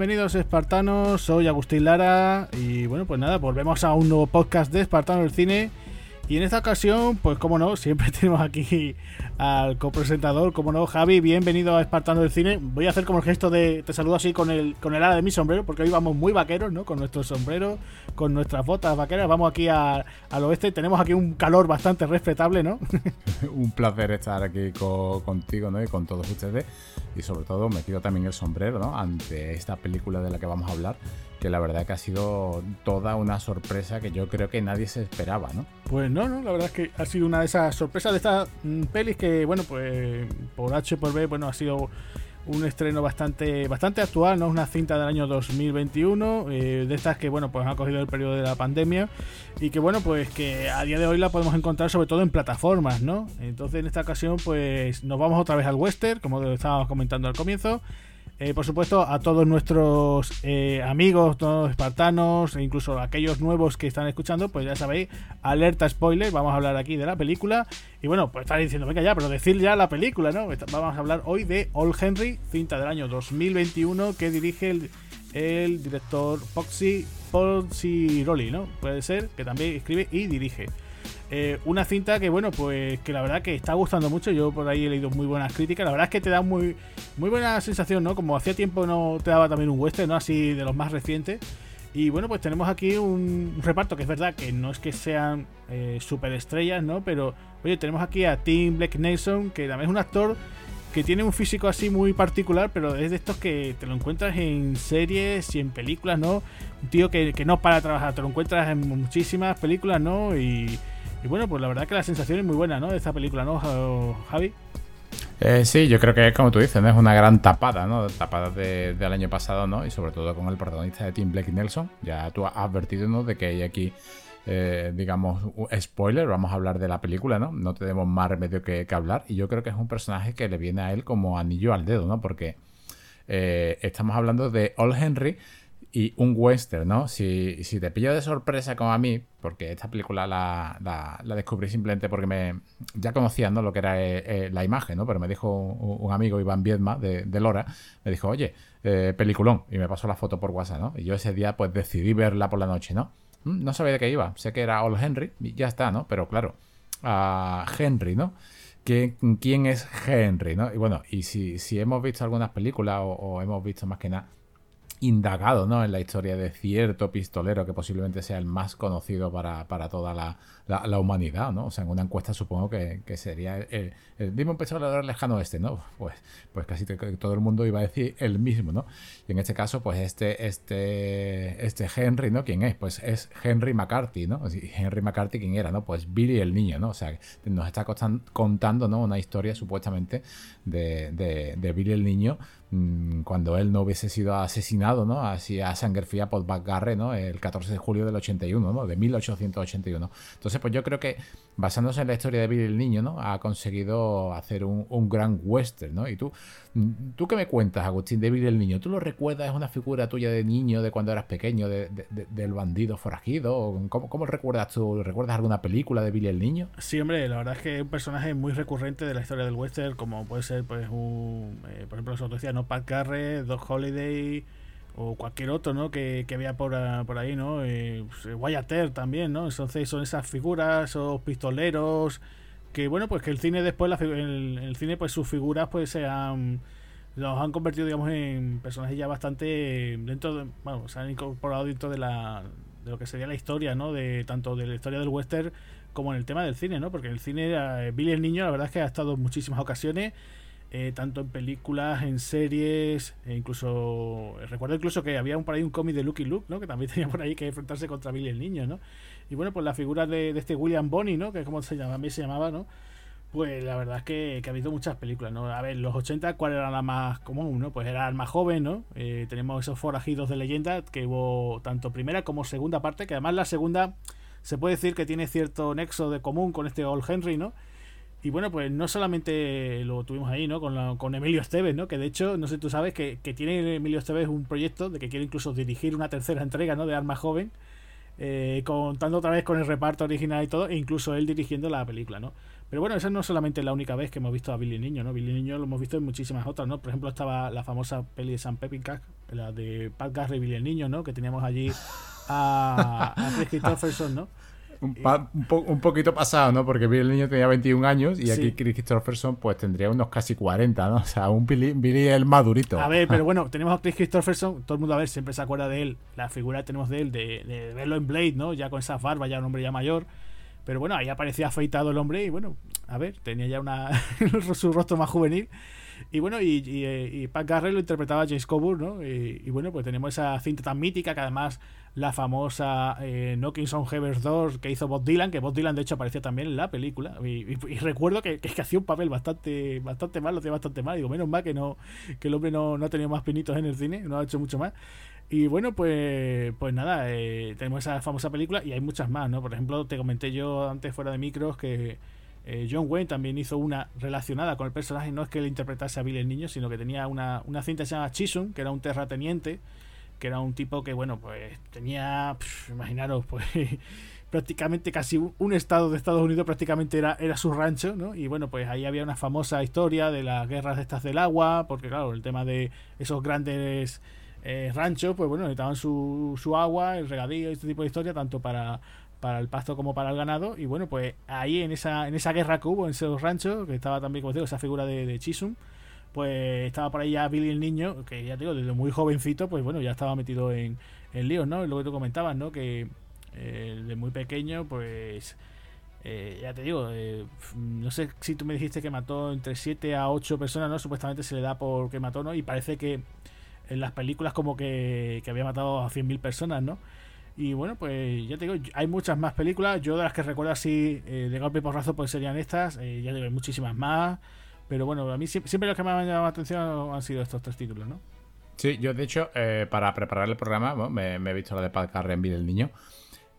Bienvenidos espartanos, soy Agustín Lara y bueno, pues nada, volvemos a un nuevo podcast de Espartano del Cine y en esta ocasión, pues como no, siempre tenemos aquí al copresentador, como no, Javi, bienvenido a Espartano del Cine. Voy a hacer como el gesto de te saludo así con el con el ala de mi sombrero, porque hoy vamos muy vaqueros, ¿no? Con nuestro sombrero, con nuestras botas vaqueras, vamos aquí al oeste, tenemos aquí un calor bastante respetable, ¿no? un placer estar aquí contigo, ¿no? Y con todos ustedes. Y sobre todo me quito también el sombrero, ¿no? Ante esta película de la que vamos a hablar que la verdad que ha sido toda una sorpresa que yo creo que nadie se esperaba, ¿no? Pues no, no, la verdad es que ha sido una de esas sorpresas de estas mm, pelis que, bueno, pues por H por B, bueno, ha sido un estreno bastante bastante actual, ¿no? Una cinta del año 2021, eh, de estas que, bueno, pues ha cogido el periodo de la pandemia y que, bueno, pues que a día de hoy la podemos encontrar sobre todo en plataformas, ¿no? Entonces, en esta ocasión, pues nos vamos otra vez al western, como estábamos comentando al comienzo, eh, por supuesto, a todos nuestros eh, amigos, todos espartanos, e incluso aquellos nuevos que están escuchando, pues ya sabéis, alerta spoiler, vamos a hablar aquí de la película. Y bueno, pues estáis diciendo, venga ya, pero decir ya la película, ¿no? Vamos a hablar hoy de All Henry, cinta del año 2021 que dirige el, director Foxy Rolly, ¿no? Puede ser, que también escribe y dirige. Eh, una cinta que, bueno, pues que la verdad que está gustando mucho. Yo por ahí he leído muy buenas críticas. La verdad es que te da muy, muy buena sensación, ¿no? Como hacía tiempo no te daba también un western, ¿no? Así de los más recientes. Y bueno, pues tenemos aquí un reparto que es verdad que no es que sean eh, superestrellas, ¿no? Pero, oye, tenemos aquí a Tim Black Nelson, que también es un actor que tiene un físico así muy particular, pero es de estos que te lo encuentras en series y en películas, ¿no? Un tío que, que no para trabajar, te lo encuentras en muchísimas películas, ¿no? Y y bueno, pues la verdad que la sensación es muy buena, ¿no? De esta película, ¿no, Javi? Eh, sí, yo creo que es como tú dices, ¿no? es una gran tapada, ¿no? Tapada del año pasado, ¿no? Y sobre todo con el protagonista de Tim Blake Nelson. Ya tú has advertido, ¿no? De que hay aquí, eh, digamos, spoiler, vamos a hablar de la película, ¿no? No tenemos más remedio que, hablar. Y yo creo que es un personaje que le viene a él como anillo al dedo, ¿no? Porque eh, estamos hablando de All Henry, y un western, ¿no? Si, si te pillo de sorpresa como a mí, porque esta película la, la, descubrí simplemente porque me ya conocía ¿no? lo que era eh, eh, la imagen, ¿no? Pero me dijo un, amigo, Iván Viedma, de, Lora, me dijo, oye, eh, peliculón, y me pasó la foto por WhatsApp, ¿no? Y yo ese día pues decidí verla por la noche, ¿no? Mm, no sabía de qué iba, sé que era All Henry, y ya está, ¿no? Pero claro, a Henry, ¿no? ¿Quién, es Henry, ¿no? Y bueno, y si, si hemos visto algunas películas o hemos visto más que nada indagado ¿no? en la historia de cierto pistolero que posiblemente sea el más conocido para, para toda la, la, humanidad, ¿no? O sea, en una encuesta supongo que, sería el, el, mismo pistolero lejano este, ¿no? Pues, pues casi todo el mundo iba a decir el mismo, ¿no? Y en este caso, pues este, este, este Henry, ¿no? ¿Quién es? Pues es Henry McCarthy, ¿no? Henry McCarthy, ¿quién era? ¿no? Pues Billy el niño, ¿no? O sea, nos está contando, ¿no? Una historia supuestamente de, de, Billy el niño Mm, cuando él no hubiese sido asesinado, ¿no? Así a sangre fría por McGarre, ¿no? El 14 de julio del 81, ¿no? De 1881. Entonces, pues yo creo que basándose en la historia de Billy el Niño, ¿no? Ha conseguido hacer un, gran western, ¿no? Y tú, mm, ¿tú qué me cuentas, Agustín, de Billy el Niño? ¿Tú lo recuerdas? ¿Es una figura tuya de niño, de cuando eras pequeño, del bandido forajido? ¿Cómo, ¿Cómo recuerdas tú? ¿Recuerdas alguna película de Billy el Niño? Sí, hombre, la verdad es que es un personaje muy recurrente de la historia del western, como puede ser, pues, un... Eh, por ejemplo, nosotros decía, ¿no? Pat Carre, Doc Holiday o cualquier otro, ¿no? Que, que vea por, ah, por ahí, ¿no? Eh, pues, Wyatt Earp también, ¿no? Entonces son esas figuras, esos pistoleros, que bueno, pues que el cine después, la, el, cine, pues sus figuras, pues se han, los han convertido, digamos, en personajes ya bastante dentro, de, bueno, se han incorporado dentro de la de lo que sería la historia, ¿no? De tanto de la historia del western como en el tema del cine, ¿no? Porque el cine, eh, Billy el Niño, la verdad es que ha estado en muchísimas ocasiones eh, tanto en películas, en series, e incluso recuerdo incluso que había un, por ahí un cómic de Lucky Luke, ¿no? Que también tenía por ahí que enfrentarse contra Billy el niño, ¿no? Y bueno, pues la figura de, este William Bonney, ¿no? Que es como se llama, a mí se llamaba, ¿no? Pues la verdad es que, ha habido muchas películas, ¿no? A ver, los 80, ¿cuál era la más común, no? Pues era el más joven, ¿no? Eh, tenemos esos forajidos de leyenda que hubo tanto primera como segunda parte, que además la segunda se puede decir que tiene cierto nexo de común con este Old Henry, ¿no? Y bueno, pues no solamente lo tuvimos ahí, ¿no? Con, con Emilio Esteves, ¿no? Que de hecho, no sé, tú sabes que, que tiene Emilio Esteves un proyecto de que quiere incluso dirigir una tercera entrega, ¿no? De Arma Joven. eh, contando otra vez con el reparto original y todo, e incluso él dirigiendo la película, ¿no? Pero bueno, esa no es solamente la única vez que hemos visto a Billy Niño, ¿no? Billy Niño lo hemos visto en muchísimas otras, ¿no? Por ejemplo, estaba la famosa peli de Sam Pepincock, la de Pat Garry y Billy Niño, ¿no? Que teníamos allí a, a Chris Christopherson, ¿no? Un, un, poquito pasado, ¿no? Porque Billy el niño tenía 21 años y aquí Chris Christopherson pues tendría unos casi 40, ¿no? O sea, un Billy, Billy el madurito. A ver, pero bueno, tenemos a Chris Christopherson, todo el mundo a ver, siempre se acuerda de él, la figura que tenemos de él, de, de verlo en Blade, ¿no? Ya con esas barbas, ya un hombre ya mayor. Pero bueno, ahí aparecía afeitado el hombre y bueno, a ver, tenía ya una su rostro más juvenil. Y bueno, y, y, y Pat Garrett lo interpretaba James Coburn, ¿no? Y, y, bueno, pues tenemos esa cinta tan mítica que además la famosa eh, Knocking on Heaven's Door que hizo Bob Dylan, que Bob Dylan de hecho aparecía también en la película. Y, recuerdo que, que, hacía un papel bastante bastante mal, lo hacía bastante mal. Digo, menos mal que no que el hombre no, no ha tenido más pinitos en el cine, no ha hecho mucho más. Y bueno, pues, pues nada, eh, tenemos esa famosa película y hay muchas más, ¿no? Por ejemplo, te comenté yo antes fuera de micros que eh, John Wayne también hizo una relacionada con el personaje, no es que él interpretase a Bill el niño, sino que tenía una, una cinta que se llama Chisholm, que era un terrateniente que era un tipo que, bueno, pues tenía, imaginaros, pues prácticamente casi un estado de Estados Unidos prácticamente era, era su rancho, ¿no? Y bueno, pues ahí había una famosa historia de las guerras estas del agua, porque claro, el tema de esos grandes eh, ranchos, pues bueno, necesitaban su, su agua, el regadío, este tipo de historia, tanto para, para el pasto como para el ganado. Y bueno, pues ahí en esa, en esa guerra que hubo en esos ranchos, que estaba también, como digo, esa figura de, de Chisum, pues estaba por ahí ya Billy el niño, que ya te digo, desde muy jovencito, pues bueno, ya estaba metido en, en líos, ¿no? Lo que tú comentabas, ¿no? Que eh, de muy pequeño, pues eh, ya te digo, eh, no sé si tú me dijiste que mató entre 7 a 8 personas, ¿no? Supuestamente se le da por que mató, ¿no? Y parece que en las películas como que, que había matado a 100.000 personas, ¿no? Y bueno, pues ya te digo, hay muchas más películas. Yo de las que recuerdo así de golpe y porrazo, pues serían estas. ya te muchísimas más. Pero bueno, a mí siempre, los que me han llamado la atención han sido estos tres títulos, ¿no? Sí, yo de hecho, eh, para preparar el programa, me, he visto la de Pat Carren del niño.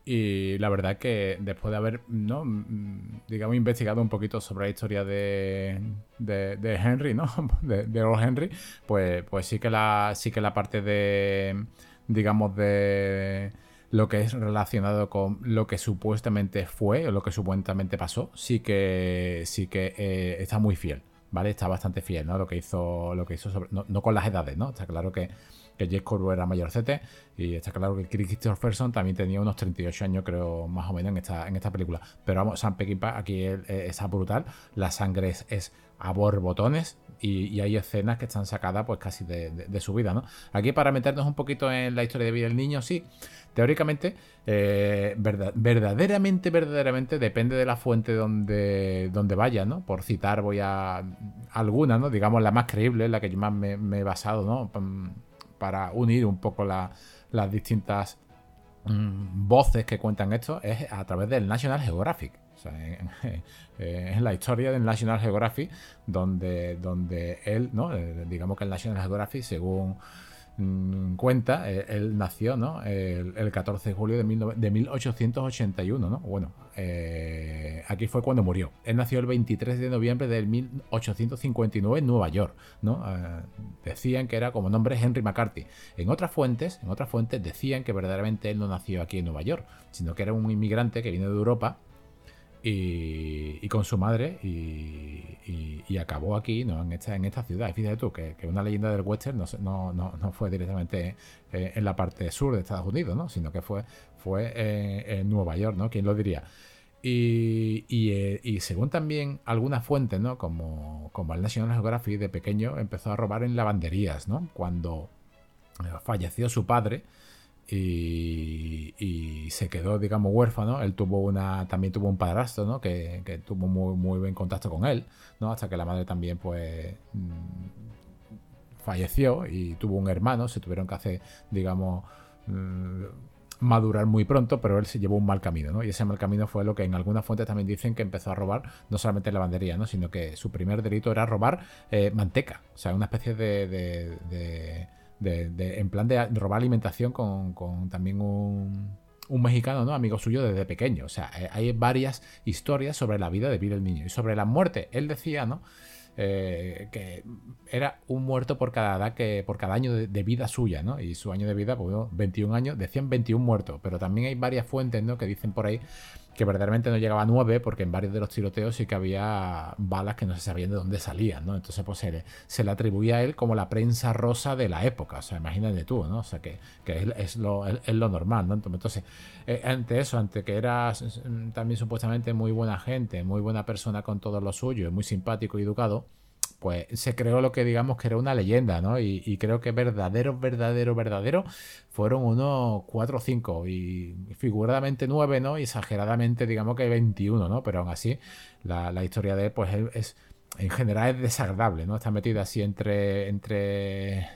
Y la verdad que después de haber, ¿no? Mm, digamos, investigado un poquito sobre la historia de, de, Henry, ¿no? De, de Henry, pues, pues sí que la, sí que la parte de, digamos, de lo que es relacionado con lo que supuestamente fue o lo que supuestamente pasó, sí que, sí que eh, está muy fiel. ¿vale? Está bastante fiel, ¿no? Lo que hizo, lo que hizo sobre, no, con las edades, ¿no? Está claro que, que Jake Corbo era mayorcete y está claro que Chris Christopherson también tenía unos 38 años, creo, más o menos en esta, en esta película. Pero vamos, Sam Peckinpah aquí está brutal, la sangre es, a borbotones y, hay escenas que están sacadas pues casi de, su vida, ¿no? Aquí para meternos un poquito en la historia de vida del niño, sí, teóricamente, eh, verdaderamente, verdaderamente depende de la fuente donde, donde vaya, ¿no? Por citar voy a alguna, ¿no? Digamos la más creíble, la que yo más me, he basado, ¿no? Para unir un poco las distintas mm, voces que cuentan esto, es a través del National Geographic. O en, la historia del National Geographic, donde, donde él, ¿no? Eh, digamos que el National Geographic, según cuenta, eh, él nació ¿no? el, 14 de julio de, 1881, ¿no? Bueno, eh, aquí fue cuando murió. Él nació el 23 de noviembre de 1859 en Nueva York, ¿no? Eh, decían que era como nombre Henry McCarthy. En otras fuentes, en otras fuentes decían que verdaderamente él no nació aquí en Nueva York, sino que era un inmigrante que vino de Europa y, con su madre y, acabó aquí, ¿no? en, esta, en esta ciudad. Y fíjate tú, que, una leyenda del western no, no, no, fue directamente eh, en la parte sur de Estados Unidos, ¿no? sino que fue, fue eh, en Nueva York, ¿no? ¿Quién lo diría? Y, eh, y, según también algunas fuentes, ¿no? Como, como el National Geographic de pequeño empezó a robar en lavanderías, ¿no? Cuando falleció su padre, y, se quedó, digamos, huérfano. Él tuvo una, también tuvo un padrastro, ¿no? Que, tuvo muy, muy buen contacto con él, ¿no? Hasta que la madre también, pues, mm, falleció y tuvo un hermano. Se tuvieron que hacer, digamos, mm, madurar muy pronto, pero él se llevó un mal camino, ¿no? Y ese mal camino fue lo que en algunas fuentes también dicen que empezó a robar no solamente lavandería, ¿no? Sino que su primer delito era robar eh, manteca, o sea, una especie de de, en plan de robar alimentación con, también un, mexicano, ¿no? Amigo suyo desde pequeño. O sea, eh, hay varias historias sobre la vida de Bill el niño y sobre la muerte. Él decía, ¿no? eh, que era un muerto por cada, que, por cada año de, vida suya, ¿no? Y su año de vida, pues 21 años, decían 21 muertos, pero también hay varias fuentes, ¿no? Que dicen por ahí que verdaderamente no llegaba a 9 porque en varios de los tiroteos sí que había balas que no se sabían de dónde salían, ¿no? Entonces pues se le, se le atribuía a él como la prensa rosa de la época, o sea, imagínate tú, ¿no? O sea, que, es, lo, es, lo, normal, ¿no? Entonces, eh, ante eso, ante que era también supuestamente muy buena gente, muy buena persona con todo lo suyo, muy simpático y educado, pues se creó lo que digamos que era una leyenda, ¿no? Y, creo que verdadero, verdadero, verdadero fueron unos 4 o 5 y figuradamente 9, ¿no? Y exageradamente digamos que 21, ¿no? Pero aún así la, historia de él pues es, en general es desagradable, ¿no? Está metida así entre, entre,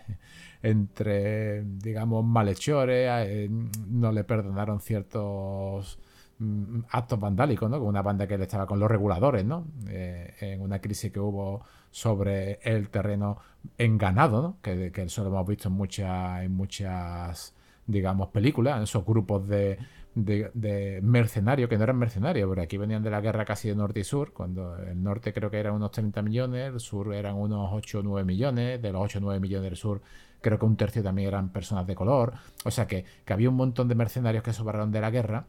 entre digamos, malhechores, eh, no le perdonaron ciertos mm, actos vandálicos, ¿no? Con una banda que él estaba con los reguladores, ¿no? Eh, en una crisis que hubo sobre el terreno enganado, ¿no? que, que, eso lo hemos visto en, muchas en muchas, digamos, películas, en esos grupos de, de, mercenarios, que no eran mercenarios, pero aquí venían de la guerra casi de norte y sur, cuando el norte creo que eran unos 30 millones, el sur eran unos 8 o 9 millones, de los 8 o 9 millones del sur creo que un tercio también eran personas de color, o sea que, que había un montón de mercenarios que sobraron de la guerra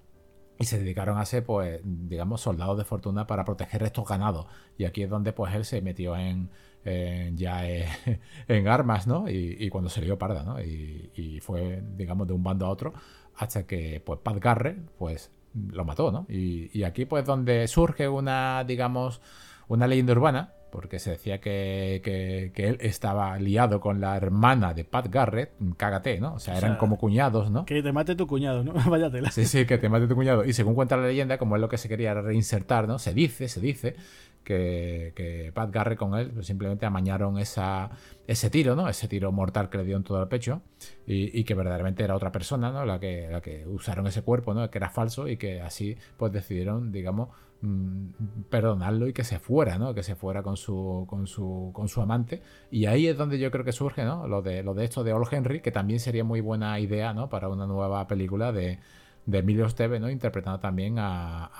y se dedicaron a ser, pues, digamos, soldados de fortuna para proteger estos ganados. Y aquí es donde, pues, él se metió en, ya en armas, ¿no? Y, cuando se lió parda, ¿no? Y, fue, digamos, de un bando a otro hasta que, pues, Pat Garrett, pues, lo mató, ¿no? Y, y aquí, pues, donde surge una, digamos, una leyenda urbana porque se decía que, él estaba liado con la hermana de Pat Garrett, cágate, ¿no? O sea, eran como cuñados, ¿no? Que te mate tu cuñado, ¿no? Váyatela. Sí, sí, que te mate tu cuñado. Y según cuenta la leyenda, como es lo que se quería reinsertar, ¿no? Se dice, se dice que, Pat Garrett con él pues, simplemente amañaron esa, ese tiro, ¿no? Ese tiro mortal que le dio en todo el pecho y, que verdaderamente era otra persona, ¿no? La que, la que usaron ese cuerpo, ¿no? Que era falso y que así pues decidieron, digamos, perdonarlo y que se fuera, ¿no? Que se fuera con su, con su, con su amante. Y ahí es donde yo creo que surge, ¿no? Lo de, lo de esto de Old Henry, que también sería muy buena idea, ¿no? Para una nueva película de, de Emilio Esteve, ¿no? Interpretando también a,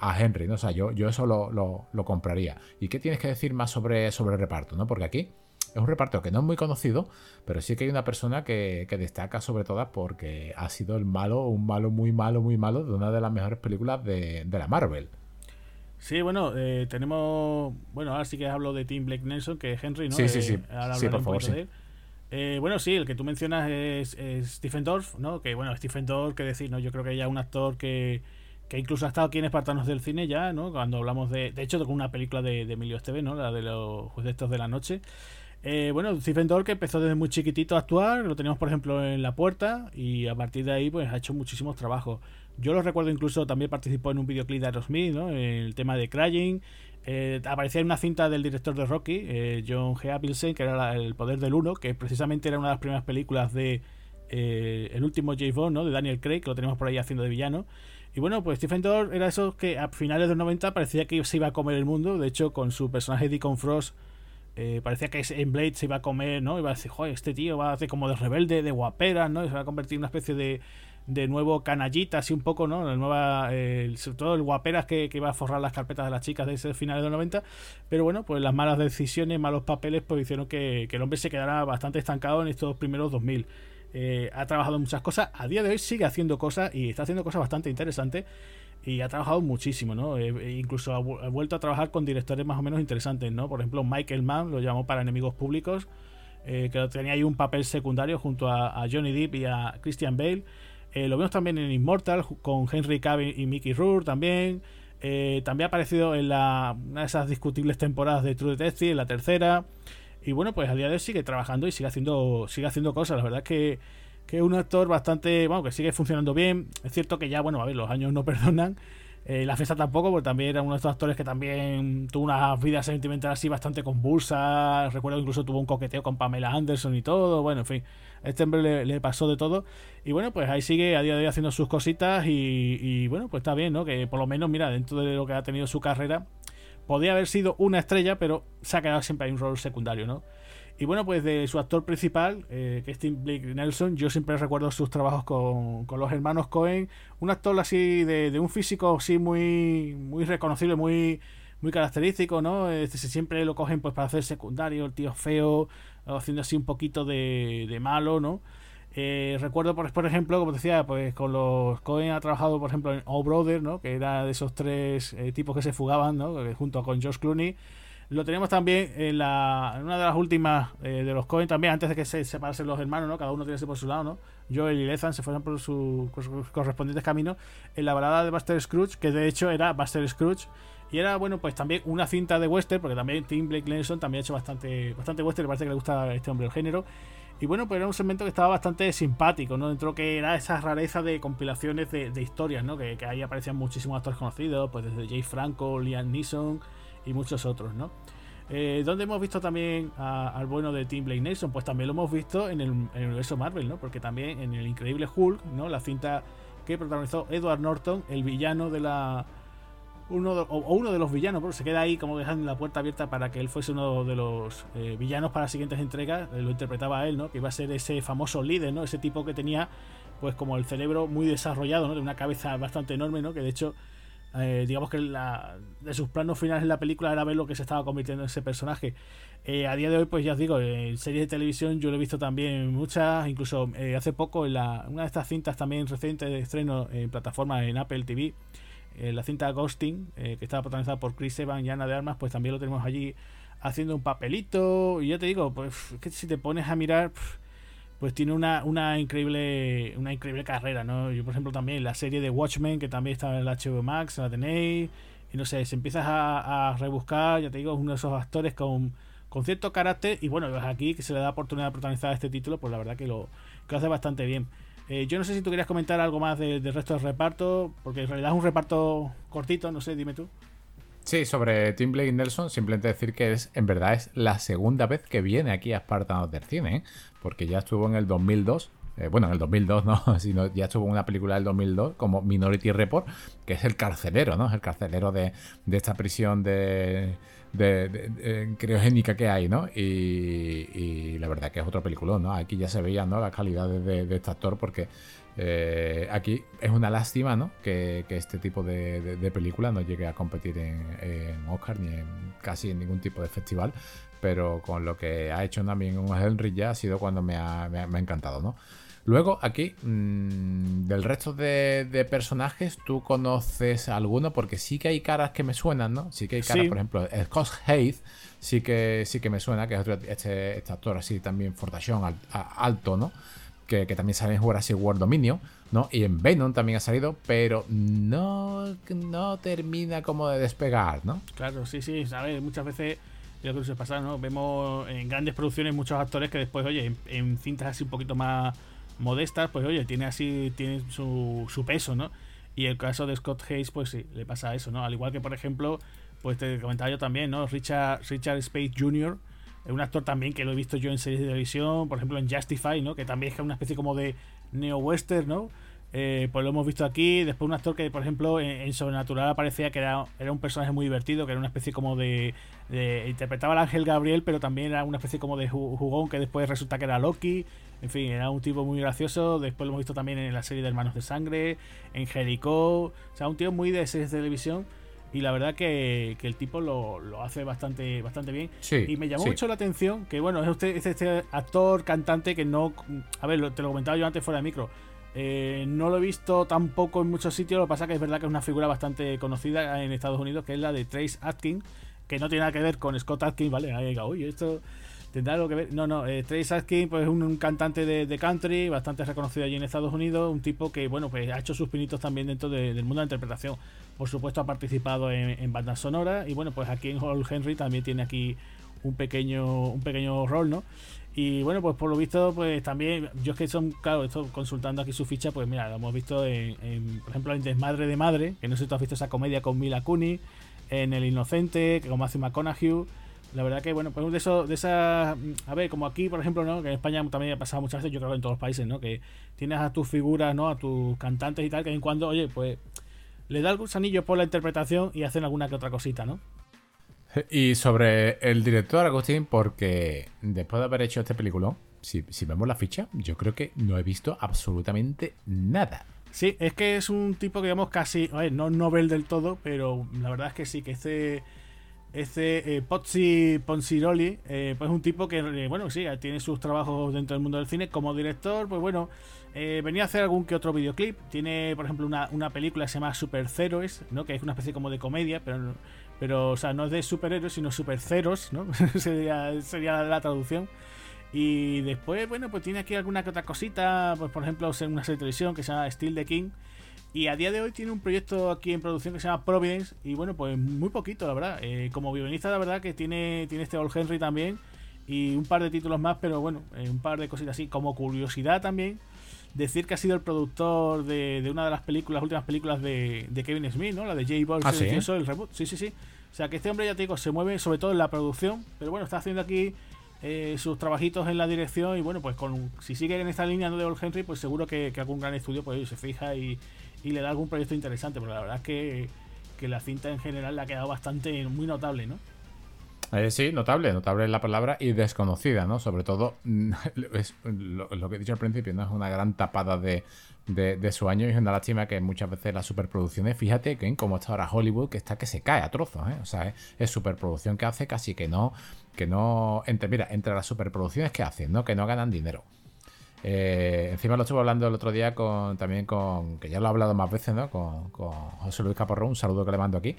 a, Henry, ¿no? O sea, yo, yo eso lo, lo, compraría. ¿Y qué tienes que decir más sobre, sobre el reparto, ¿no? Porque aquí es un reparto que no es muy conocido, pero sí que hay una persona que, destaca sobre todo porque ha sido el malo, un malo muy malo, muy malo de una de las mejores películas de, de la Marvel. Sí, bueno, eh, tenemos. Bueno, ahora sí que hablo de Tim Blake Nelson, que es Henry, ¿no? Sí, sí, sí. Eh, ahora sí, por favor, sí. Eh, bueno, sí, el que tú mencionas es, Stephen Dorff, ¿no? Que bueno, Stephen Dorff, que decir, ¿no? Yo creo que ya un actor que, que incluso ha estado aquí en Espartanos del Cine ya, ¿no? Cuando hablamos de. De hecho, con una película de, Emilio Esteve, ¿no? La de los jueces de la noche. bueno, Stephen Dorff que empezó desde muy chiquitito a actuar, lo teníamos por ejemplo en La Puerta y a partir de ahí pues ha hecho muchísimos trabajos. Yo lo recuerdo incluso también participó en un videoclip de Aerosmith, ¿no? El tema de Crying. Eh, aparecía en una cinta del director de Rocky, eh, John G. Appleseed, que era El Poder del Uno, que precisamente era una de las primeras películas de eh, el último James Bond, ¿no? De Daniel Craig, que lo tenemos por ahí haciendo de villano. Y bueno, pues Stephen Dorff era eso que a finales de los 90 parecía que se iba a comer el mundo. De hecho, con su personaje Deacon Frost, parecía que en Blade se iba a comer, ¿no? Iba a decir, joder, este tío va a hacer como de rebelde, de guapera, ¿no? Y se va a convertir en una especie de de nuevo canallita, así un poco, ¿no? Nueva, sobre todo el guaperas que, que, iba a forrar las carpetas de las chicas de ese final de los 90. Pero bueno, pues las malas decisiones, malos papeles, pues hicieron que, el hombre se quedara bastante estancado en estos primeros 2000. Eh, ha trabajado muchas cosas, a día de hoy sigue haciendo cosas y está haciendo cosas bastante interesantes y ha trabajado muchísimo, ¿no? Eh, e incluso ha, vuelto a trabajar con directores más o menos interesantes, ¿no? Por ejemplo, Michael Mann lo llamó para Enemigos Públicos, eh, que tenía ahí un papel secundario junto a, a Johnny Depp y a Christian Bale. Eh, lo vemos también en Immortal con Henry Cavill y Mickey Rourke también. Eh, también ha aparecido en la, una de esas discutibles temporadas de True Detective, en la tercera. Y bueno, pues a día de hoy sigue trabajando y sigue haciendo, sigue haciendo cosas. La verdad es que, que es un actor bastante, bueno, que sigue funcionando bien. Es cierto que ya, bueno, a ver, los años no perdonan. Eh, la fiesta tampoco, porque también era uno de estos actores que también tuvo una vida sentimental así bastante convulsa. Recuerdo que incluso tuvo un coqueteo con Pamela Anderson y todo. Bueno, en fin, este hombre le, pasó de todo. Y bueno, pues ahí sigue a día de hoy haciendo sus cositas. Y, bueno, pues está bien, ¿no? Que por lo menos, mira, dentro de lo que ha tenido su carrera, podía haber sido una estrella, pero se ha quedado siempre en un rol secundario, ¿no? Y bueno, pues de su actor principal, eh, Blake Nelson, yo siempre recuerdo sus trabajos con, con los hermanos Cohen. Un actor así de, de, un físico así muy, muy reconocible, muy, muy característico, ¿no? Siempre lo cogen pues para hacer secundario, el tío feo, haciendo así un poquito de, de malo, ¿no? Eh, recuerdo, por, por ejemplo, como decía, pues con los Cohen ha trabajado, por ejemplo, en O Brother, ¿no? Que era de esos tres eh, tipos que se fugaban, ¿no? Junto con George Clooney. Lo tenemos también en, la, en una de las últimas de los Cohen también, antes de que se separasen los hermanos, ¿no? Cada uno tiene por su lado, ¿no? Joel y Lethan se fueron por sus correspondientes caminos en la balada de Buster Scrooge, que de hecho era Buster Scrooge. Y era, bueno, pues también una cinta de western, porque también Tim Blake Nelson también ha hecho bastante, bastante western, parece que le gusta a este hombre el género. Y bueno, pues era un segmento que estaba bastante simpático, ¿no? Dentro que era esa rareza de compilaciones de, historias, ¿no? Que, ahí aparecían muchísimos actores conocidos, pues desde Jay Franco, Liam Neeson y muchos otros, ¿no? Eh, ¿Dónde hemos visto también al bueno de Tim Blake Nelson? Pues también lo hemos visto en el, universo Marvel, ¿no? Porque también en el Increíble Hulk, ¿no? La cinta que protagonizó Edward Norton, el villano de la. Uno o, uno de los villanos, porque se queda ahí como dejando la puerta abierta para que él fuese uno de los eh, villanos para las siguientes entregas. Eh, lo interpretaba él, ¿no? Que iba a ser ese famoso líder, ¿no? Ese tipo que tenía, pues como el cerebro muy desarrollado, ¿no? De una cabeza bastante enorme, ¿no? Que de hecho eh, digamos que la, de sus planos finales en la película era ver lo que se estaba convirtiendo en ese personaje. Eh, a día de hoy, pues ya os digo, en series de televisión yo lo he visto también muchas, incluso eh, hace poco en la, una de estas cintas también recientes de estreno en plataforma en Apple TV, la cinta Ghosting, que estaba protagonizada por Chris Evans y Ana de Armas, pues también lo tenemos allí haciendo un papelito. Y ya te digo, pues que si te pones a mirar pues tiene una, una increíble una increíble carrera, ¿no? Yo, por ejemplo, también la serie de Watchmen, que también está en el HBO Max, la tenéis, y no sé, si empiezas a, rebuscar, ya te digo, uno de esos actores con, con cierto carácter, y bueno, aquí que se le da oportunidad de protagonizar este título, pues la verdad que lo, que hace bastante bien. Eh, yo no sé si tú querías comentar algo más del resto del reparto, porque en realidad es un reparto cortito, no sé, dime tú. Sí, sobre Tim Blake Nelson, simplemente decir que es, en verdad es la segunda vez que viene aquí a Spartanos del Cine, ¿eh? porque ya estuvo en el 2002, eh, bueno, en el 2002 no, sino ya estuvo una película del 2002 como Minority Report, que es el carcelero, ¿no? Es el carcelero de, esta prisión de, de, criogénica que hay, ¿no? Y, la verdad que es otro película, ¿no? Aquí ya se veían, ¿no? Las calidades de, este actor porque eh, aquí es una lástima ¿no? que, este tipo de, de, película no llegue a competir en, Oscar ni en casi en ningún tipo de festival, pero con lo que ha hecho también un Henry ya ha sido cuando me ha, encantado. ¿no? Luego, aquí, mm, del resto de, personajes, ¿tú conoces alguno? Porque sí que hay caras que me suenan, ¿no? Sí que hay caras, por ejemplo, Scott Hayes sí que, sí que me suena, que es otro, este, este actor así también fortachón, alto, ¿no? Que, también sale en Jurassic World Dominion, ¿no? Y en Venom también ha salido, pero no, no termina como de despegar, ¿no? Claro, sí, sí, ¿sabes? Muchas veces, yo creo que se pasa, ¿no? Vemos en grandes producciones muchos actores que después, oye, en, cintas así un poquito más modestas, pues oye, tiene así, tiene su, su peso, ¿no? Y el caso de Scott Hayes, pues sí, le pasa eso, ¿no? Al igual que, por ejemplo, pues te comentaba yo también, ¿no? Richard, Richard Spade Jr., es un actor también que lo he visto yo en series de televisión, por ejemplo en Justify, ¿no? Que también es una especie como de neo-western, ¿no? Eh, pues lo hemos visto aquí. Después un actor que, por ejemplo, en, Sobrenatural aparecía que era, era, un personaje muy divertido, que era una especie como de, Interpretaba al ángel Gabriel, pero también era una especie como de jugón que después resulta que era Loki. En fin, era un tipo muy gracioso. Después lo hemos visto también en la serie de Hermanos de Sangre, en Jericho. O sea, un tío muy de series de televisión y la verdad que, el tipo lo, hace bastante bastante bien. y me llamó mucho la atención que, bueno, es, usted, este actor, cantante que no. A ver, te lo comentaba yo antes fuera de micro. Eh, no lo he visto tampoco en muchos sitios. Lo que pasa es que es verdad que es una figura bastante conocida en Estados Unidos, que es la de Trace Atkins, que no tiene nada que ver con Scott Atkins, ¿vale? Ahí, oye, esto tendrá algo que ver. No, no, eh, Atkins pues, es un, cantante de, country bastante reconocido allí en Estados Unidos, un tipo que, bueno, pues ha hecho sus pinitos también dentro del mundo de la interpretación. Por supuesto, ha participado en, bandas sonoras y, bueno, pues aquí en Hall Henry también tiene aquí un pequeño, un pequeño rol, ¿no? Y bueno, pues por lo visto, pues también, yo es que son, claro, esto consultando aquí su ficha, pues mira, lo hemos visto en, por ejemplo, en Desmadre de Madre, que no sé si tú has visto esa comedia con Mila Kunis, en El Inocente, como hace McConaughey, la verdad que, bueno, pues de eso, de esas. A ver, como aquí, por ejemplo, ¿no? Que en España también ha pasado muchas veces, yo creo que en todos los países, ¿no? Que tienes a tus figuras, ¿no? A tus cantantes y tal, que en cuando, oye, pues. Le da el gusanillo por la interpretación y hacen alguna que otra cosita, ¿no? Y sobre el director Agustín, porque después de haber hecho este película, si, si vemos la ficha, yo creo que no he visto absolutamente nada. Sí, es que es un tipo que digamos casi, a ver, no Nobel del todo, pero la verdad es que sí, que este Este eh, Pozzi Ponsiroli, eh, pues un tipo que, eh, bueno, sí, tiene sus trabajos dentro del mundo del cine como director, pues bueno, eh, venía a hacer algún que otro videoclip. Tiene, por ejemplo, una, una película que se llama Super Ceros, ¿no? Que es una especie como de comedia, pero, pero o sea, no es de superhéroes, sino super ceros, ¿no? sería, sería la traducción. Y después, bueno, pues tiene aquí alguna que otra cosita, pues por ejemplo, una serie de televisión que se llama Still the King y a día de hoy tiene un proyecto aquí en producción que se llama Providence. Y bueno, pues muy poquito, la verdad. Eh, como violinista, la verdad que tiene, tiene este Old Henry también. Y un par de títulos más, pero bueno, eh, un par de cositas así. Como curiosidad también, decir que ha sido el productor de, de una de las películas, las últimas películas de, de, Kevin Smith, ¿no? La de J. Ball, ¿Ah, sí? el reboot. Sí, sí, sí. O sea que este hombre, ya te digo, se mueve sobre todo en la producción. Pero bueno, está haciendo aquí eh, sus trabajitos en la dirección. Y bueno, pues con si sigue en esta línea ¿no? de Old Henry, pues seguro que, que algún gran estudio pues se fija y y le da algún proyecto interesante, pero la verdad es que, que la cinta en general le ha quedado bastante muy notable, ¿no? Eh, sí, notable, notable es la palabra y desconocida, ¿no? Sobre todo, es lo, lo, que he dicho al principio, ¿no? Es una gran tapada de, de, de, su año y es una lástima que muchas veces las superproducciones, fíjate que como está ahora Hollywood, que está que se cae a trozos, ¿eh? O sea, es, es, superproducción que hace casi que no, que no, entre, mira, entre las superproducciones que hacen, ¿no? Que no ganan dinero. Eh, encima lo estuve hablando el otro día con también con, que ya lo he hablado más veces, ¿no? Con, José Luis Caporro, un saludo que le mando aquí.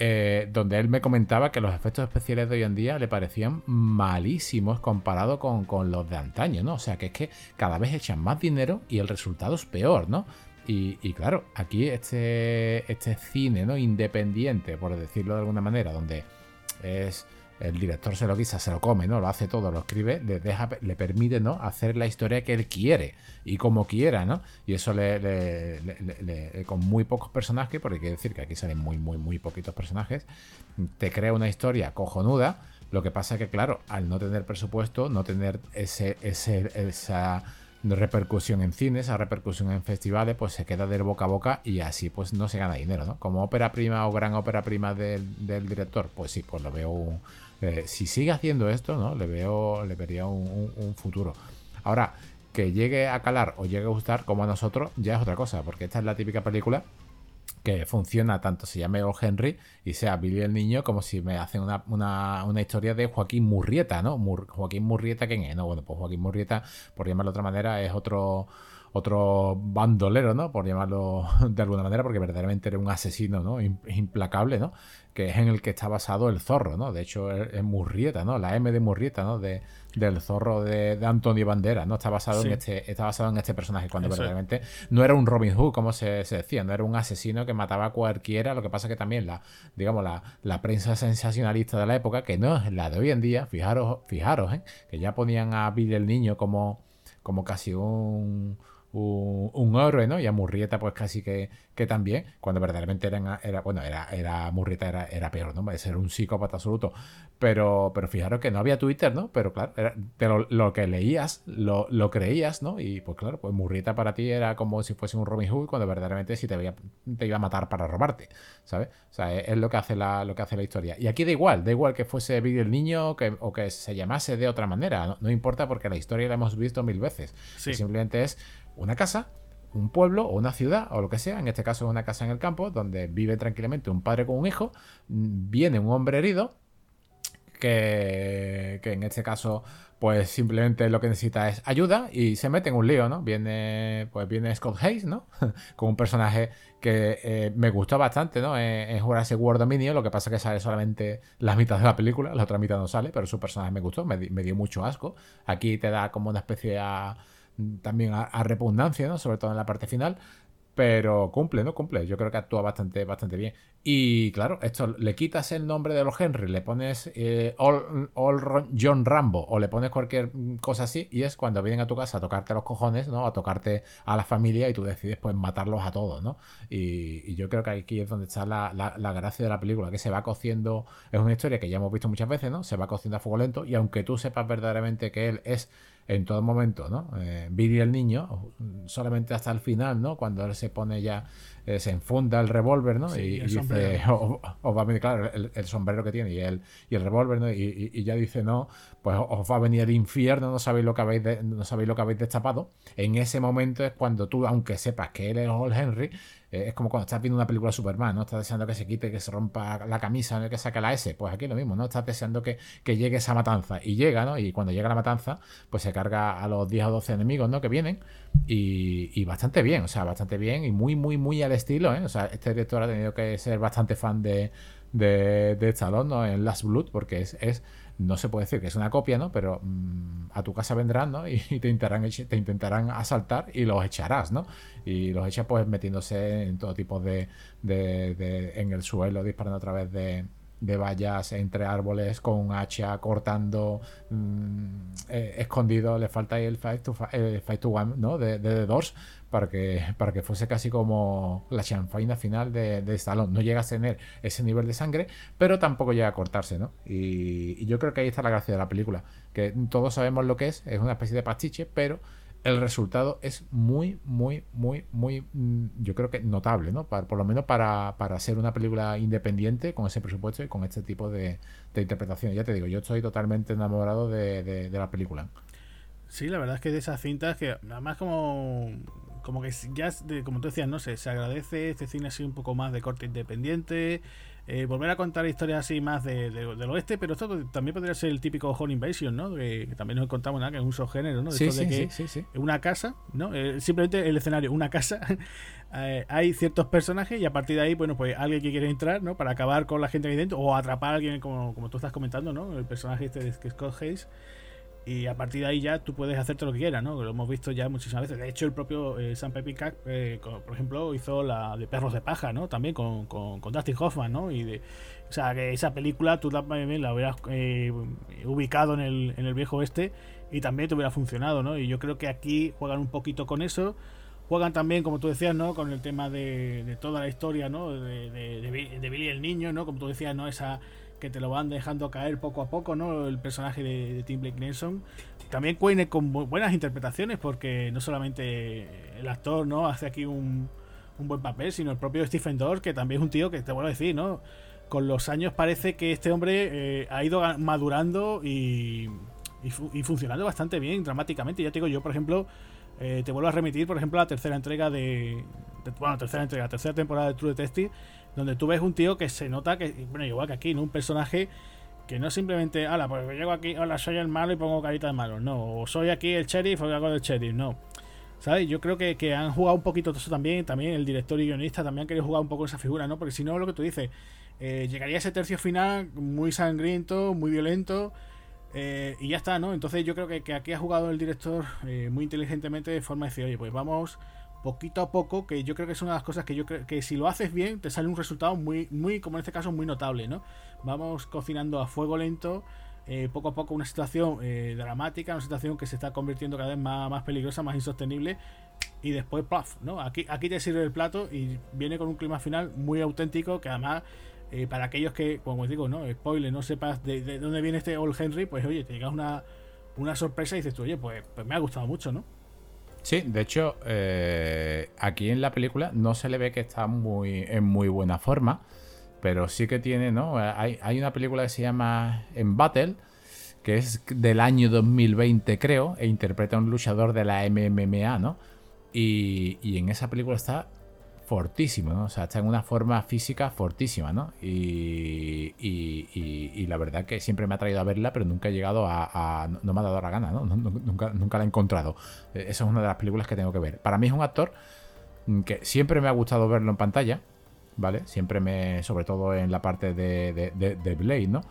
Eh, donde él me comentaba que los efectos especiales de hoy en día le parecían malísimos comparado con, con, los de antaño, ¿no? O sea que es que cada vez echan más dinero y el resultado es peor, ¿no? Y, y claro, aquí este, este cine, ¿no? Independiente, por decirlo de alguna manera, donde es el director se lo guisa, se lo come, ¿no? Lo hace todo, lo escribe, le deja, le permite, ¿no? Hacer la historia que él quiere y como quiera, ¿no? Y eso le, con muy pocos personajes, porque hay que decir que aquí salen muy, muy, muy poquitos personajes, te crea una historia cojonuda. Lo que pasa que, claro, al no tener presupuesto, no tener ese, ese, esa repercusión en cines, esa repercusión en festivales, pues se queda del boca a boca y así pues no se gana dinero, ¿no? Como ópera prima o gran ópera prima del, del director, pues sí, pues lo veo un, eh, si sigue haciendo esto, ¿no? Le veo, le vería un, futuro. Ahora, que llegue a calar o llegue a gustar como a nosotros, ya es otra cosa, porque esta es la típica película que funciona tanto se llame O. Henry y sea Billy el Niño como si me hacen una, una, una historia de Joaquín Murrieta, ¿no? Mur, Joaquín Murrieta, ¿quién es? No, bueno, pues Joaquín Murrieta, por llamarlo de otra manera, es otro otro bandolero, ¿no? Por llamarlo de alguna manera, porque verdaderamente era un asesino, ¿no? Implacable, ¿no? Que es en el que está basado el zorro, ¿no? De hecho, es Murrieta, ¿no? La M de Murrieta, ¿no? De, del zorro de, de Antonio Banderas, ¿no? Está basado, sí. en este, está basado en este personaje, cuando verdaderamente no era un Robin Hood, como se, se, decía, no era un asesino que mataba a cualquiera, lo que pasa que también la, digamos, la, la prensa sensacionalista de la época, que no es la de hoy en día, fijaros, fijaros, ¿eh? Que ya ponían a Billy el Niño como, como casi un un, un héroe, ¿no? Y a Murrieta, pues casi que, que también, cuando verdaderamente era, era bueno, era, era Murrieta era, era peor, ¿no? De ser un psicópata absoluto. Pero, pero fijaros que no había Twitter, ¿no? Pero claro, era, pero lo que leías, lo, lo, creías, ¿no? Y pues claro, pues Murrieta para ti era como si fuese un Robin Hood, cuando verdaderamente sí te, veía, te iba a matar para robarte, ¿sabes? O sea, es, es, lo que hace la, lo que hace la historia. Y aquí da igual, da igual que fuese Billy el niño que, o que se llamase de otra manera, no, no importa porque la historia la hemos visto mil veces. Sí. Simplemente es una casa, un pueblo o una ciudad o lo que sea, en este caso es una casa en el campo, donde vive tranquilamente un padre con un hijo, viene un hombre herido, que, que en este caso pues simplemente lo que necesita es ayuda y se mete en un lío, ¿no? Viene, pues viene Scott Hayes, ¿no? Con un personaje que eh, me gustó bastante, ¿no? En, en Jurassic World Dominion, lo que pasa es que sale solamente la mitad de la película, la otra mitad no sale, pero su personaje me gustó, me dio mucho asco. Aquí te da como una especie de también a, repugnancia, ¿no? Sobre todo en la parte final. Pero cumple, ¿no? Cumple. Yo creo que actúa bastante, bastante bien. Y claro, esto le quitas el nombre de los Henry, le pones eh, All, All, John Rambo o le pones cualquier cosa así, y es cuando vienen a tu casa a tocarte los cojones, ¿no? A tocarte a la familia y tú decides pues matarlos a todos, ¿no? Y, y yo creo que aquí es donde está la, la, la, gracia de la película, que se va cociendo, es una historia que ya hemos visto muchas veces, ¿no? Se va cociendo a fuego lento, y aunque tú sepas verdaderamente que él es en todo momento, ¿no? Eh, Billy el niño, solamente hasta el final, ¿no? Cuando él se pone ya eh, se enfunda el revólver, ¿no? y, dice, os, va a venir, claro, el, sombrero que tiene y el, y el revólver, ¿no? Y, ya dice, no, pues os va a venir el infierno, no sabéis lo que habéis, no sabéis lo que habéis destapado. En ese momento es cuando tú, aunque sepas que él es Old Henry, eh, es como cuando estás viendo una película de Superman, ¿no? Estás deseando que se quite, que se rompa la camisa, ¿no? que saque la S. Pues aquí lo mismo, ¿no? Estás deseando que, llegue esa matanza. Y llega, ¿no? Y cuando llega la matanza, pues se carga a los 10 o 12 enemigos, ¿no? Que vienen. Y, bastante bien, o sea, bastante bien y muy, muy, muy al estilo, ¿eh? O sea, este director ha tenido que ser bastante fan de, de, de Stallone, ¿no? En Last Blood, porque es no se puede decir que es una copia, ¿no? Pero mm, a tu casa vendrán, ¿no? Y, te intentarán, te intentarán asaltar y los echarás, ¿no? Y los echas pues metiéndose en todo tipo de, de, en el suelo, disparando a través de, de vallas entre árboles con un hacha cortando mm, eh, escondido le falta ahí el fight to, fight to one ¿no? de, de The Doors para que, para que fuese casi como la chanfaina final de, de Stallone. No llega a tener ese nivel de sangre, pero tampoco llega a cortarse, ¿no? Y, yo creo que ahí está la gracia de la película, que todos sabemos lo que es, es una especie de pastiche, pero el resultado es muy, muy, muy, muy, mm, yo creo que notable, ¿no? por lo menos para, para ser una película independiente con ese presupuesto y con este tipo de, de interpretación. Ya te digo, yo estoy totalmente enamorado de, de, la película. Sí, la verdad es que de esas cintas que además como como que ya, como tú decías, no sé, se agradece este cine así un poco más de corte independiente, eh, volver a contar historias así más de, del oeste, pero esto también podría ser el típico Home Invasion, ¿no? Que, también nos contamos, nada, que es un subgénero, ¿no? sí, sí, que sí, una casa, ¿no? Eh, simplemente el escenario, una casa, eh, hay ciertos personajes y a partir de ahí, bueno, pues alguien que quiere entrar, ¿no? Para acabar con la gente ahí dentro o atrapar a alguien, como, como tú estás comentando, ¿no? El personaje este de Scott Hayes y a partir de ahí ya tú puedes hacerte lo que quieras, ¿no? Lo hemos visto ya muchísimas veces. De hecho, el propio eh, Sam Pepincock, eh, por ejemplo, hizo la de Perros de Paja, ¿no? También con, con, Dustin Hoffman, ¿no? Y de, o sea, que esa película tú la, la hubieras eh, ubicado en el, en el viejo oeste y también te hubiera funcionado, ¿no? Y yo creo que aquí juegan un poquito con eso. Juegan también, como tú decías, ¿no? Con el tema de, de toda la historia, ¿no? De, de, de Billy el niño, ¿no? Como tú decías, ¿no? Esa que te lo van dejando caer poco a poco, ¿no? El personaje de, Tim Blake Nelson. También cuene con buenas interpretaciones, porque no solamente el actor, ¿no? Hace aquí un, buen papel, sino el propio Stephen Dorff, que también es un tío que te vuelvo a decir, ¿no? Con los años parece que este hombre eh, ha ido madurando y, y, funcionando bastante bien dramáticamente. Ya te digo, yo, por ejemplo, eh, te vuelvo a remitir, por ejemplo, a la tercera entrega de, Bueno, tercera entrega, tercera temporada de True Detective donde tú ves un tío que se nota que, bueno, igual que aquí, ¿no? Un personaje que no simplemente, ala, pues llego aquí, hola, soy el malo y pongo carita de malo, no, o soy aquí el sheriff o hago del sheriff, no. ¿Sabes? Yo creo que, que, han jugado un poquito eso también, también el director y guionista también han querido jugar un poco esa figura, ¿no? Porque si no, lo que tú dices, eh, llegaría ese tercio final muy sangriento, muy violento, eh, y ya está, ¿no? Entonces yo creo que, que aquí ha jugado el director eh, muy inteligentemente de forma de decir, oye, pues vamos poquito a poco, que yo creo que es una de las cosas que yo creo que si lo haces bien, te sale un resultado muy, muy, como en este caso, muy notable, ¿no? Vamos cocinando a fuego lento, eh, poco a poco una situación eh, dramática, una situación que se está convirtiendo cada vez más, más peligrosa, más insostenible, y después, ¡puff! ¿no? Aquí, aquí te sirve el plato y viene con un clima final muy auténtico, que además, eh, para aquellos que, como os digo, ¿no? Spoiler, no sepas de, dónde viene este Old Henry, pues oye, te llegas una, una sorpresa y dices tú, oye, pues, pues me ha gustado mucho, ¿no? Sí, de hecho, eh, aquí en la película no se le ve que está muy, en muy buena forma, pero sí que tiene, ¿no? Hay, una película que se llama En Battle, que es del año 2020, creo, e interpreta a un luchador de la MMA, ¿no? Y, y en esa película está fortísimo, ¿no? O sea, está en una forma física fortísima, ¿no? Y, la verdad que siempre me ha traído a verla, pero nunca he llegado a... no me ha dado la gana, ¿no? Nunca, nunca la he encontrado. Eh, esa es una de las películas que tengo que ver. Para mí es un actor que siempre me ha gustado verlo en pantalla, ¿vale? Siempre me... sobre todo en la parte de, de, Blade, ¿no?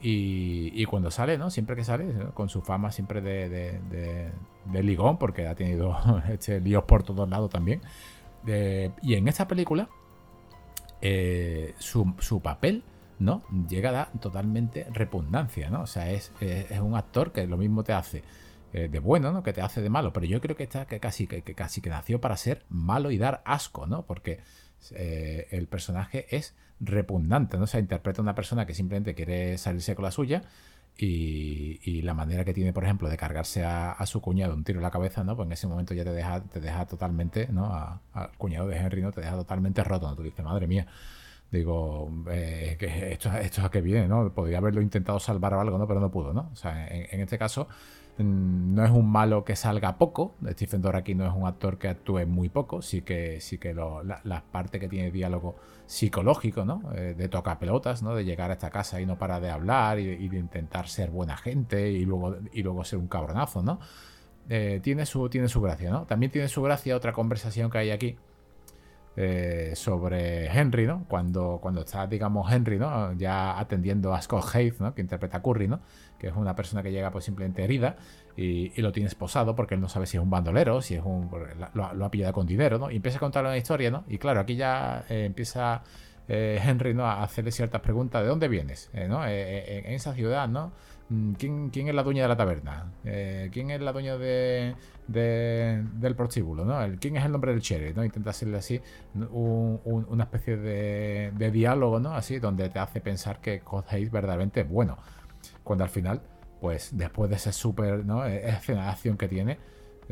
Y, cuando sale, ¿no? Siempre que sale, con su fama siempre de, de, ligón, porque ha tenido este líos por todos lados también y en esta película, eh, su, papel, ¿no? Llega a dar totalmente repugnancia, ¿no? O sea, es, un actor que lo mismo te hace eh, de bueno, ¿no? Que te hace de malo. Pero yo creo que está que casi que, casi que nació para ser malo y dar asco, ¿no? Porque eh, el personaje es repugnante, ¿no? O sea, interpreta a una persona que simplemente quiere salirse con la suya Y, la manera que tiene, por ejemplo, de cargarse a, su cuñado un tiro en la cabeza, ¿no? Pues en ese momento ya te deja, te deja totalmente, ¿no? Al cuñado de Henry, ¿no? Te deja totalmente roto, ¿no? Tú dices, madre mía. Digo, eh, que esto, esto es a qué viene, ¿no? Podría haberlo intentado salvar o algo, ¿no? Pero no pudo, ¿no? O sea, en, este caso, no es un malo que salga poco. Stephen Dorr aquí no es un actor que actúe muy poco. Sí que, sí que la, parte que tiene diálogo psicológico, ¿no? Eh, de tocar pelotas, ¿no? De llegar a esta casa y no para de hablar y, de intentar ser buena gente y luego, y luego ser un cabronazo, ¿no? Eh, tiene, su, tiene su gracia, ¿no? También tiene su gracia otra conversación que hay aquí eh, sobre Henry, ¿no? Cuando, cuando está, digamos, Henry, ¿no? Ya atendiendo a Scott Hayes, ¿no? Que interpreta a Curry, ¿no? Que es una persona que llega pues simplemente herida y, lo tiene esposado porque él no sabe si es un bandolero, si es un... Lo, ha pillado con dinero, ¿no? Y empieza a contarle una historia, ¿no? Y claro, aquí ya eh, empieza eh, Henry, ¿no? A hacerle ciertas preguntas. ¿De dónde vienes? ¿no? en esa ciudad, ¿no? Mm, ¿Quién, ¿Quién, es la dueña de la taberna? ¿Quién es la dueña de, del prostíbulo, ¿no? ¿Quién es el nombre del cherry? ¿no? Intenta hacerle así una especie de, diálogo, ¿no? Así, donde te hace pensar que Code verdaderamente es bueno. Cuando al final, pues después de ese súper, ¿no? E-, escena de acción que tiene, eh,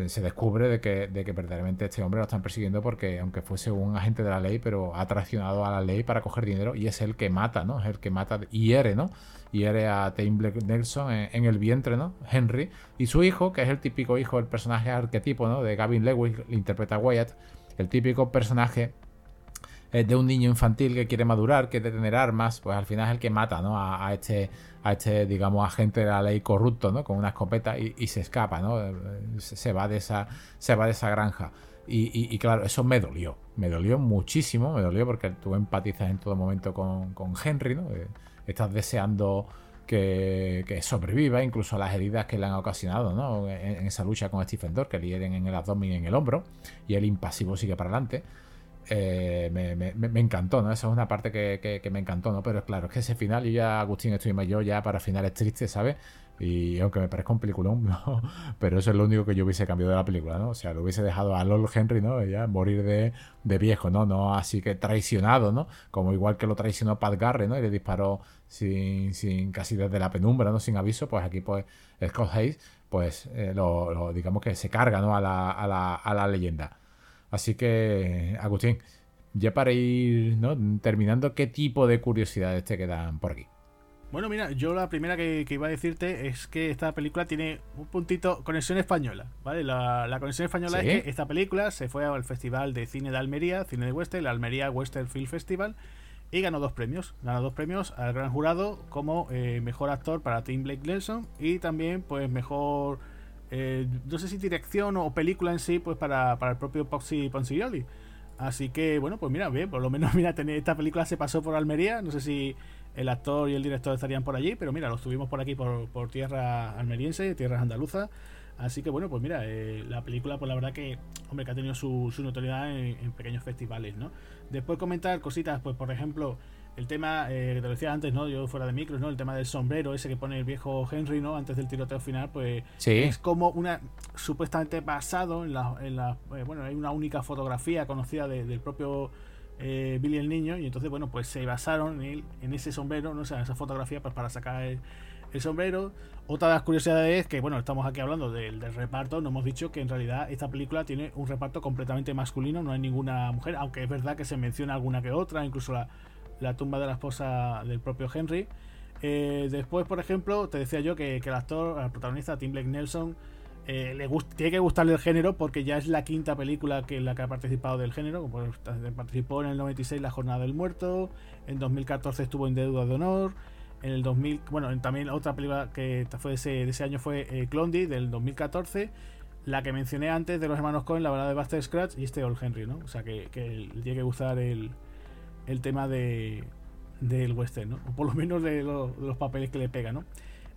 se descubre de que, de que verdaderamente este hombre lo están persiguiendo porque aunque fuese un agente de la ley, pero ha traicionado a la ley para coger dinero y es el que mata, ¿no? Es el que mata y hiere, ¿no? Hiere a Tim Nelson en, el vientre, ¿no? Henry. Y su hijo, que es el típico hijo del personaje arquetipo, ¿no? De Gavin Lewis, interpreta a Wyatt. El típico personaje de un niño infantil que quiere madurar, que quiere tener armas, pues al final es el que mata, ¿no? A, este, a este, digamos, agente de la ley corrupto, ¿no? Con una escopeta y, se escapa, ¿no? Se, va de esa, se va de esa granja. Y, claro, eso me dolió, me dolió muchísimo, me dolió porque tú empatizas en todo momento con, Henry, ¿no? Eh, estás deseando que, sobreviva, incluso las heridas que le han ocasionado, ¿no? En, esa lucha con Stephen Dorr, que le hieren en el abdomen y en el hombro, y el impasivo sigue para adelante. Eh, me, encantó, ¿no? Esa es una parte que, me encantó, ¿no? Pero claro, es que ese final, yo ya, Agustín, estoy mayor ya para finales tristes, ¿sabes? Y aunque me parezca un peliculón, ¿no? Pero eso es lo único que yo hubiese cambiado de la película, ¿no? O sea, lo hubiese dejado a Lord Henry, ¿no? Ya morir de, viejo, ¿no? No así que traicionado, ¿no? Como igual que lo traicionó Pat Garre, ¿no? Y le disparó sin, sin casi desde la penumbra, ¿no? Sin aviso, pues aquí, pues, Scott Hayes, pues, eh, lo, digamos que se carga, ¿no? A la, a la, a la leyenda. Así que, Agustín, ya para ir terminando, ¿qué tipo de curiosidades te quedan por aquí? Bueno, mira, yo la primera que, iba a decirte es que esta película tiene un puntito conexión española, ¿vale? La, conexión española es que esta película se fue al Festival de Cine de Almería, Cine de Western, el Almería Western Film Festival, y ganó dos premios. Ganó dos premios al gran jurado como eh, mejor actor para Tim Blake Nelson y también, pues, mejor eh, no sé si dirección o película en sí, pues para, el propio Poxy Ponsiglioli. Así que, bueno, pues mira, bien, por lo menos, mira, esta película se pasó por Almería. No sé si el actor y el director estarían por allí, pero mira, los tuvimos por aquí, por, tierra almeriense, tierras andaluzas. Así que, bueno, pues mira, eh, la película, pues la verdad que, hombre, que ha tenido su, notoriedad en, en, pequeños festivales, ¿no? Después comentar cositas, pues por ejemplo, el tema eh, que te decía antes, ¿no? Yo fuera de micros, ¿no? El tema del sombrero ese que pone el viejo Henry, ¿no? Antes del tiroteo final, pues es como una supuestamente basado en la, en la eh, bueno, hay una única fotografía conocida del propio eh, Billy el niño y entonces bueno, pues se basaron en, en ese sombrero, no o sea, esa fotografía pues para sacar el, sombrero. Otra de las curiosidades es que, bueno, estamos aquí hablando del, del, reparto, no hemos dicho que en realidad esta película tiene un reparto completamente masculino, no hay ninguna mujer, aunque es verdad que se menciona alguna que otra, incluso la, la tumba de la esposa del propio Henry. Eh, después, por ejemplo, te decía yo que, el actor, el protagonista, Tim Blake Nelson, eh, le tiene que gustarle el género porque ya es la quinta película que en la que ha participado del género. participó en el 96 La Jornada del Muerto, en 2014 estuvo en Deuda de Honor, en el 2000, bueno, también otra película que fue de ese, año fue eh, Clondy del 2014. La que mencioné antes de los hermanos Cohen, la verdad de Buster Scratch y este Old Henry, ¿no? O sea que, tiene que gustar el, el tema de del western, ¿no? O por lo menos de, los papeles que le pega, ¿no?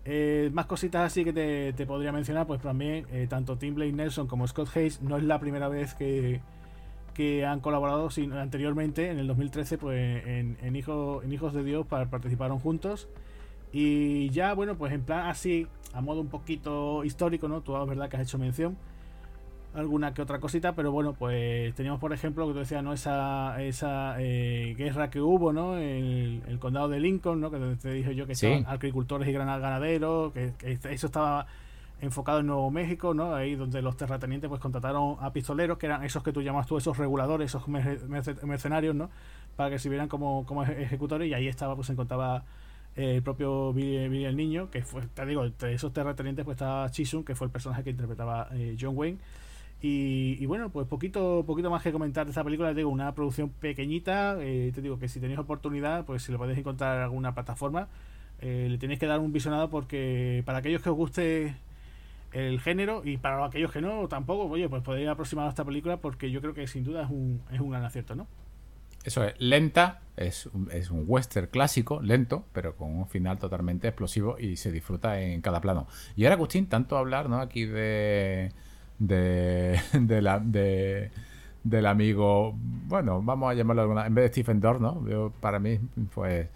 Eh, más cositas así que te, podría mencionar, pues también eh, tanto Tim Blake Nelson como Scott Hayes no es la primera vez que, que han colaborado, sino anteriormente, en el 2013, pues en, en, Hijo, en Hijos de Dios participaron juntos. Y ya, bueno, pues en plan así, a modo un poquito histórico, ¿no? Tú, verdad que has hecho mención alguna que otra cosita, pero bueno, pues teníamos por ejemplo, que tú decías, ¿no? Esa, esa eh, guerra que hubo, ¿no? El, condado de Lincoln, ¿no? Que te dije yo que estaban agricultores y ganaderos, que, eso estaba enfocado en Nuevo México, ¿no? Ahí donde los terratenientes pues contrataron a pistoleros, que eran esos que tú llamas tú, esos reguladores, esos mercenarios, ¿no? Para que sirvieran como, como ejecutores y ahí estaba, pues se encontraba el propio Billy, el Niño, que fue, te digo, entre esos terratenientes pues estaba Chisum, que fue el personaje que interpretaba eh, John Wayne. Y, bueno, pues poquito, poquito más que comentar de esta película. Te digo, una producción pequeñita. Eh, te digo que si tenéis oportunidad, pues si lo podéis encontrar en alguna plataforma, eh, le tenéis que dar un visionado porque para aquellos que os guste el género y para aquellos que no, tampoco, oye, pues podéis aproximar a esta película porque yo creo que sin duda es un, es un gran acierto, ¿no? Eso es, lenta, es un, es un western clásico, lento, pero con un final totalmente explosivo y se disfruta en cada plano. Y ahora, Agustín, tanto hablar, ¿no? Aquí de de, de la, de, del amigo, bueno, vamos a llamarlo alguna, en vez de Stephen Dorr, ¿no? para mí, pues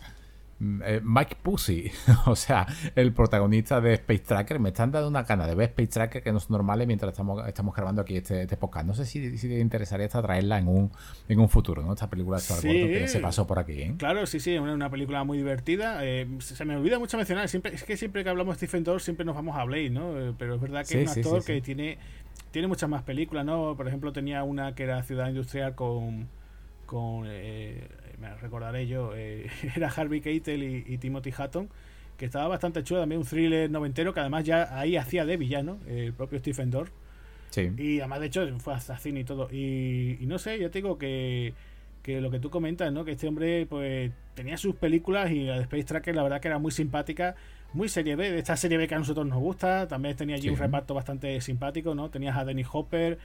eh, Mike Pussy, o sea, el protagonista de Space Tracker. Me están dando una cana de ver Space Tracker que no es normal mientras estamos, estamos grabando aquí este, este podcast. No sé si, si, te interesaría esta traerla en un, en un futuro, ¿no? Esta película de Star que se pasó por aquí. ¿eh? Claro, sí, sí, una, una película muy divertida. Eh, se me olvida mucho mencionar, siempre, es que siempre que hablamos de Stephen Dorr siempre nos vamos a Blade, ¿no? Pero es verdad que es un actor que tiene tiene muchas más películas, ¿no? Por ejemplo, tenía una que era Ciudad Industrial con. con eh, me recordaré yo, eh, era Harvey Keitel y, Timothy Hatton, que estaba bastante chulo, también un thriller noventero, que además ya ahí hacía de villano, el propio Stephen Dorff. Sí. Y además, de hecho, fue hasta cine y todo. Y, y no sé, yo te digo que que lo que tú comentas, ¿no? Que este hombre pues tenía sus películas y la de Space Tracker la verdad que era muy simpática, muy serie B, de esta serie B que a nosotros nos gusta, también tenía allí un reparto bastante simpático, ¿no? Tenías a Dennis Hopper,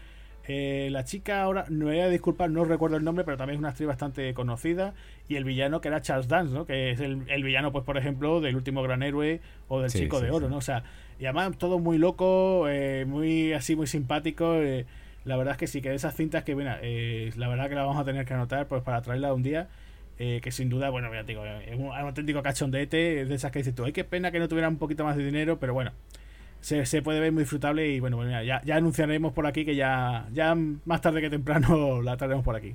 eh, la chica ahora, no voy a disculpar, no recuerdo el nombre, pero también es una actriz bastante conocida. Y el villano que era Charles Dance, ¿no? Que es el, villano, pues, por ejemplo, del último gran héroe o del Chico de Oro, ¿no? O sea, y además todo muy loco, eh, muy así, muy simpático. Eh, la verdad es que sí, que de esas cintas que, eh, la verdad que la vamos a tener que anotar pues para traerla un día. Eh, que sin duda, bueno, ya digo, es un, auténtico cachondete, es de esas que dices tú, ay, qué pena que no tuviera un poquito más de dinero, pero bueno, se, se puede ver muy disfrutable y bueno, ya, ya anunciaremos por aquí que ya, ya más tarde que temprano la traeremos por aquí.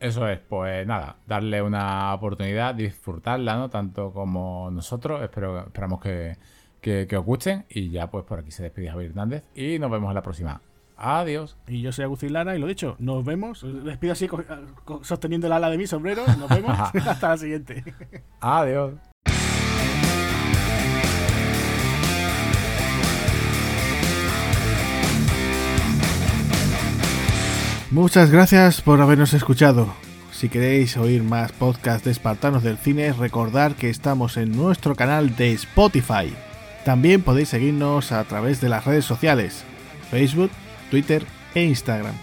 Eso es, pues nada, darle una oportunidad, disfrutarla, ¿no? Tanto como nosotros, espero, esperamos que, que, que os gusten y ya pues por aquí se despide Javier Hernández y nos vemos en la próxima. Adiós. Y yo soy Agustín Lara y lo dicho, nos vemos. Les pido así sosteniendo el ala de mi sombrero. Nos vemos hasta la siguiente. Adiós. Muchas gracias por habernos escuchado. Si queréis oír más podcasts de Espartanos del Cine, recordad que estamos en nuestro canal de Spotify. También podéis seguirnos a través de las redes sociales, Facebook, Twitter e Instagram.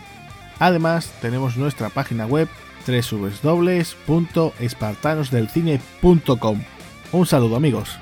Además, tenemos nuestra página web www.espartanosdelcine.com. Un saludo amigos.